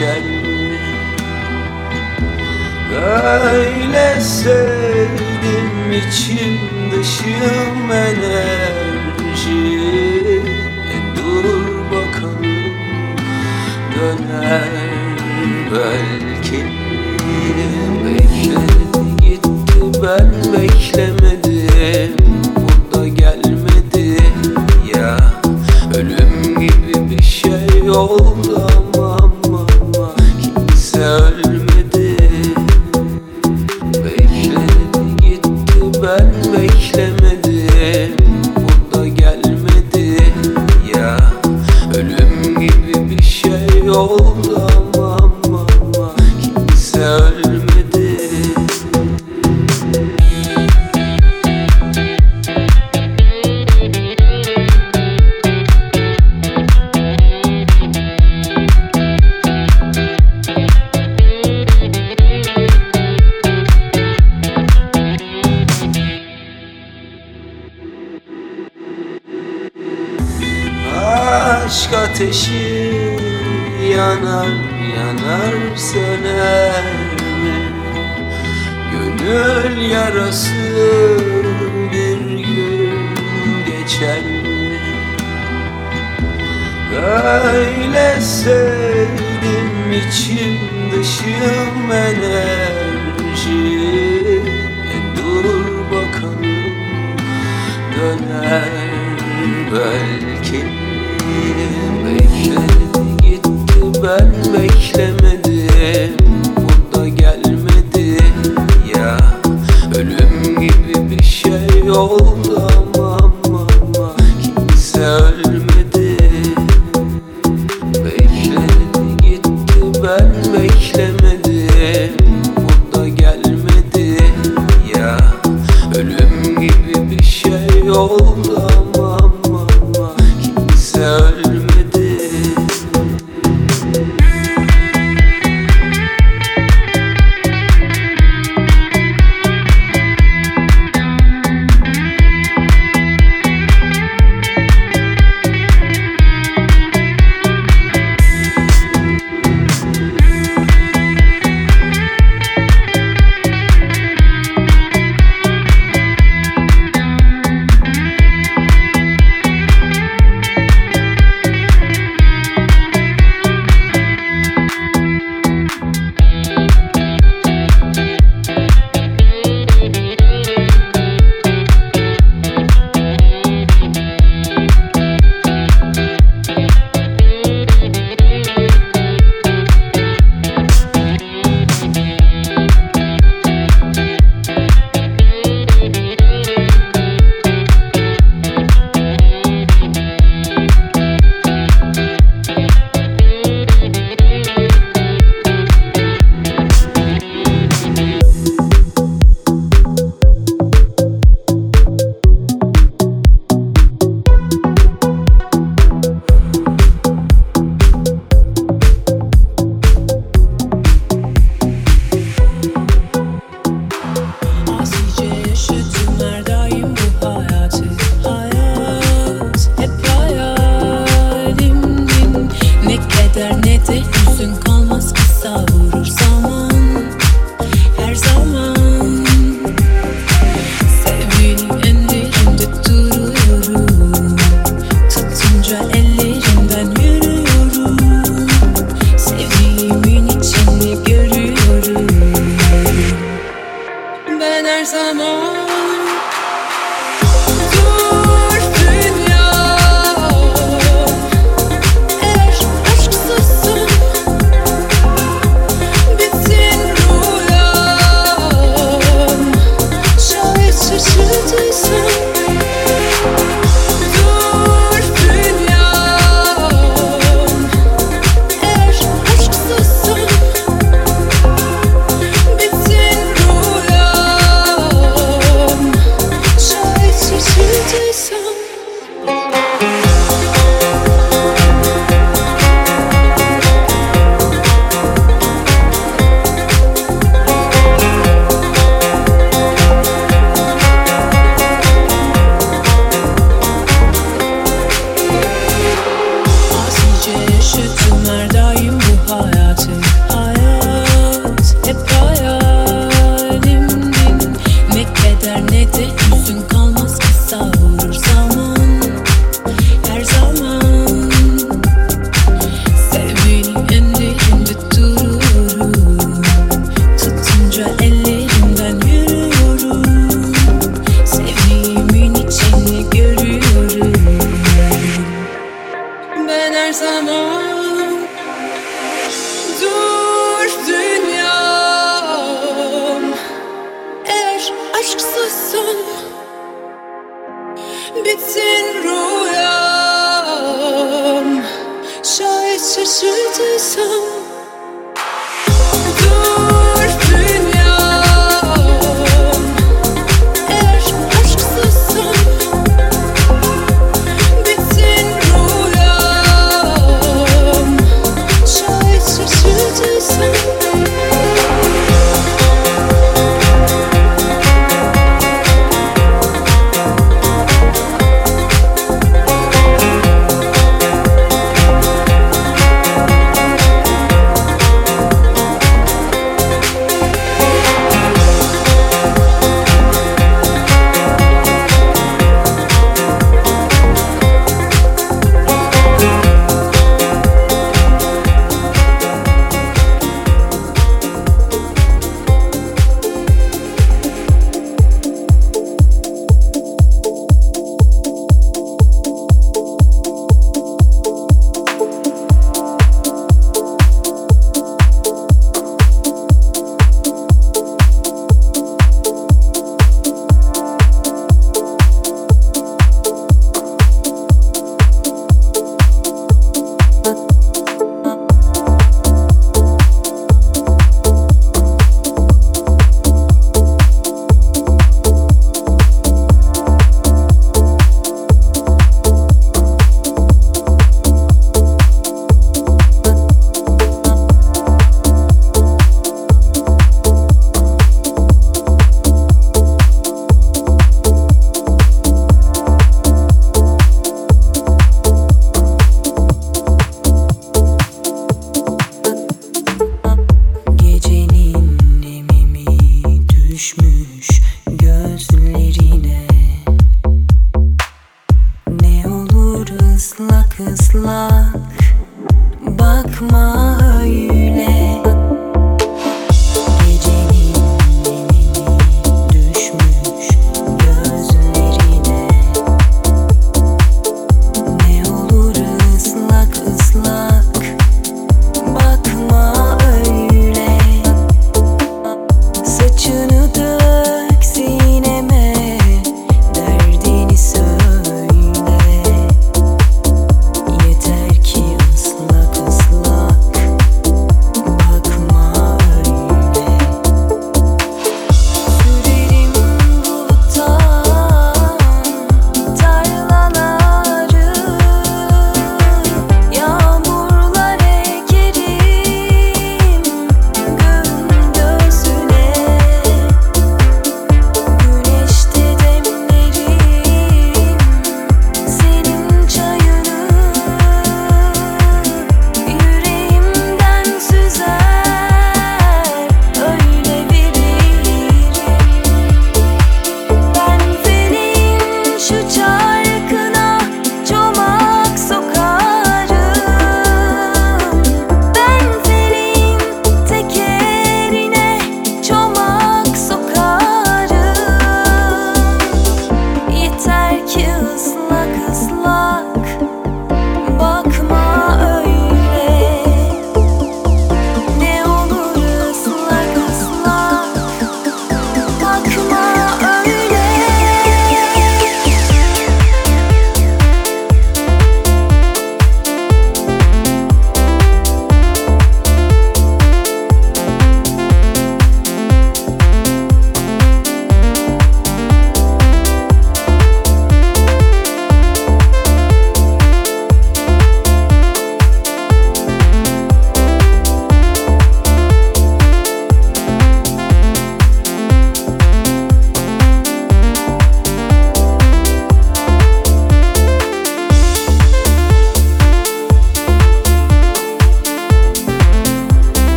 sen. Öyle sevdim içim dışım enerji. E Dur bakalım döner belki. Bekle gitti ben beklemedim. O gelmedi ya. Ölüm gibi bir şey oldu. gold.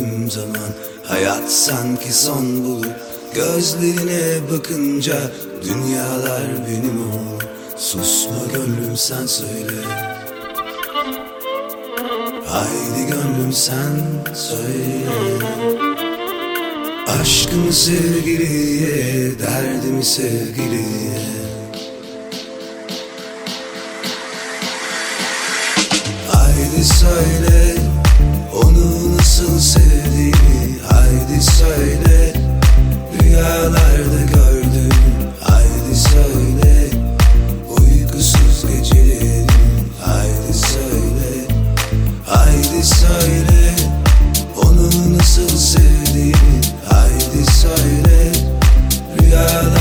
düşündüğüm zaman Hayat sanki son bulur. Gözlerine bakınca Dünyalar benim olur Susma gönlüm sen söyle. Haydi gönlüm sen söyle. Aşkımı sevgiliye, derdimi sevgiliye. Haydi söyle nasıl sevdiğini Haydi söyle. Rüyalarda gördüm Haydi söyle. Uykusuz gecelerin Haydi söyle. Haydi söyle. Onu nasıl sevdiğini Haydi söyle. Rüyalarda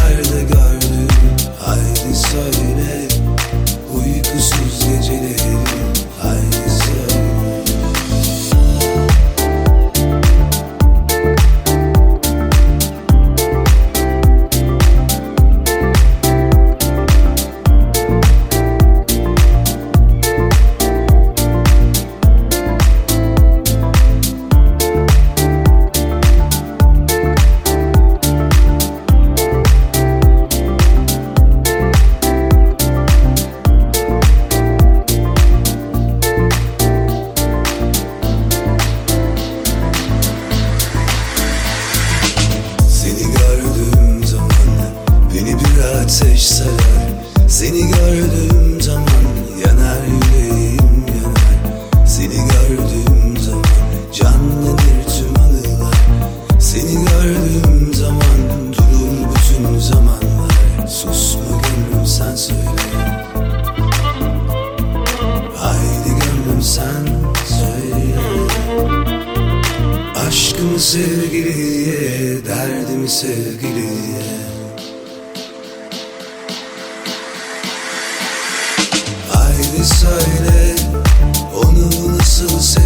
söyle Onu nasıl sev?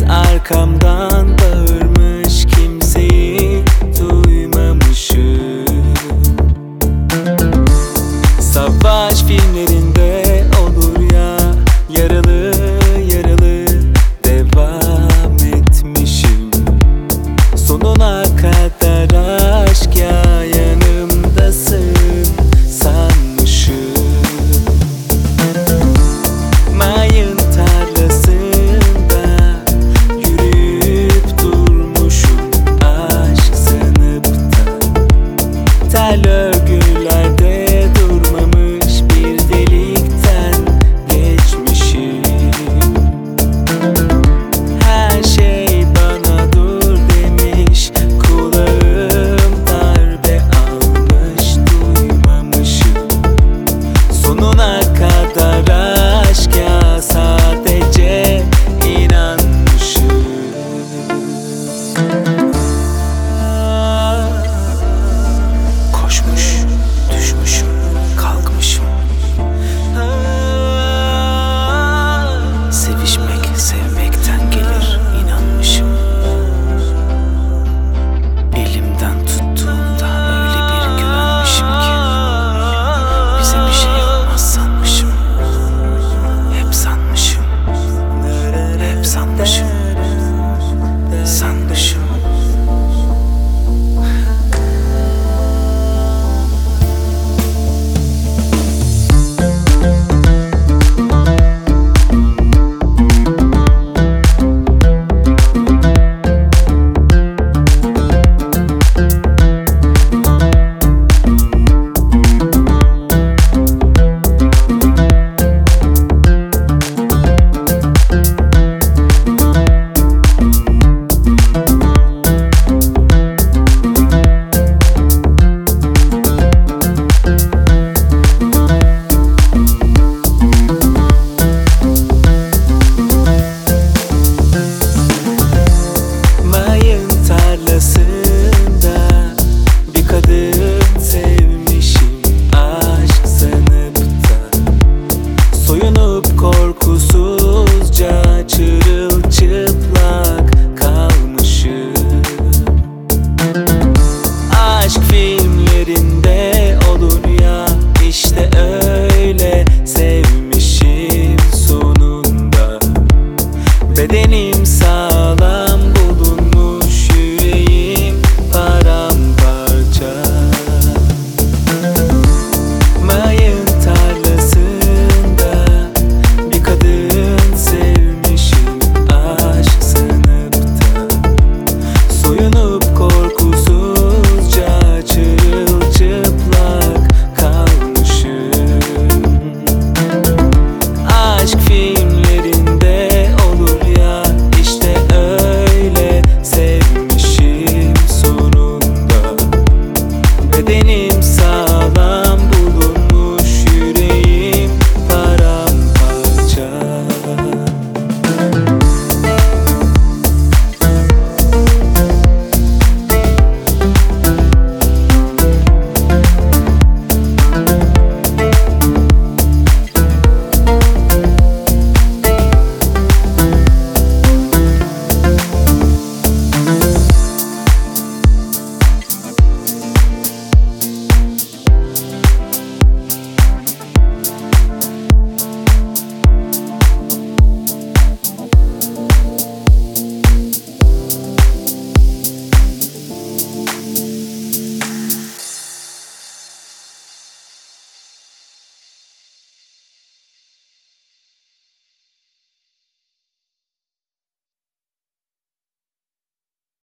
Arkamdan.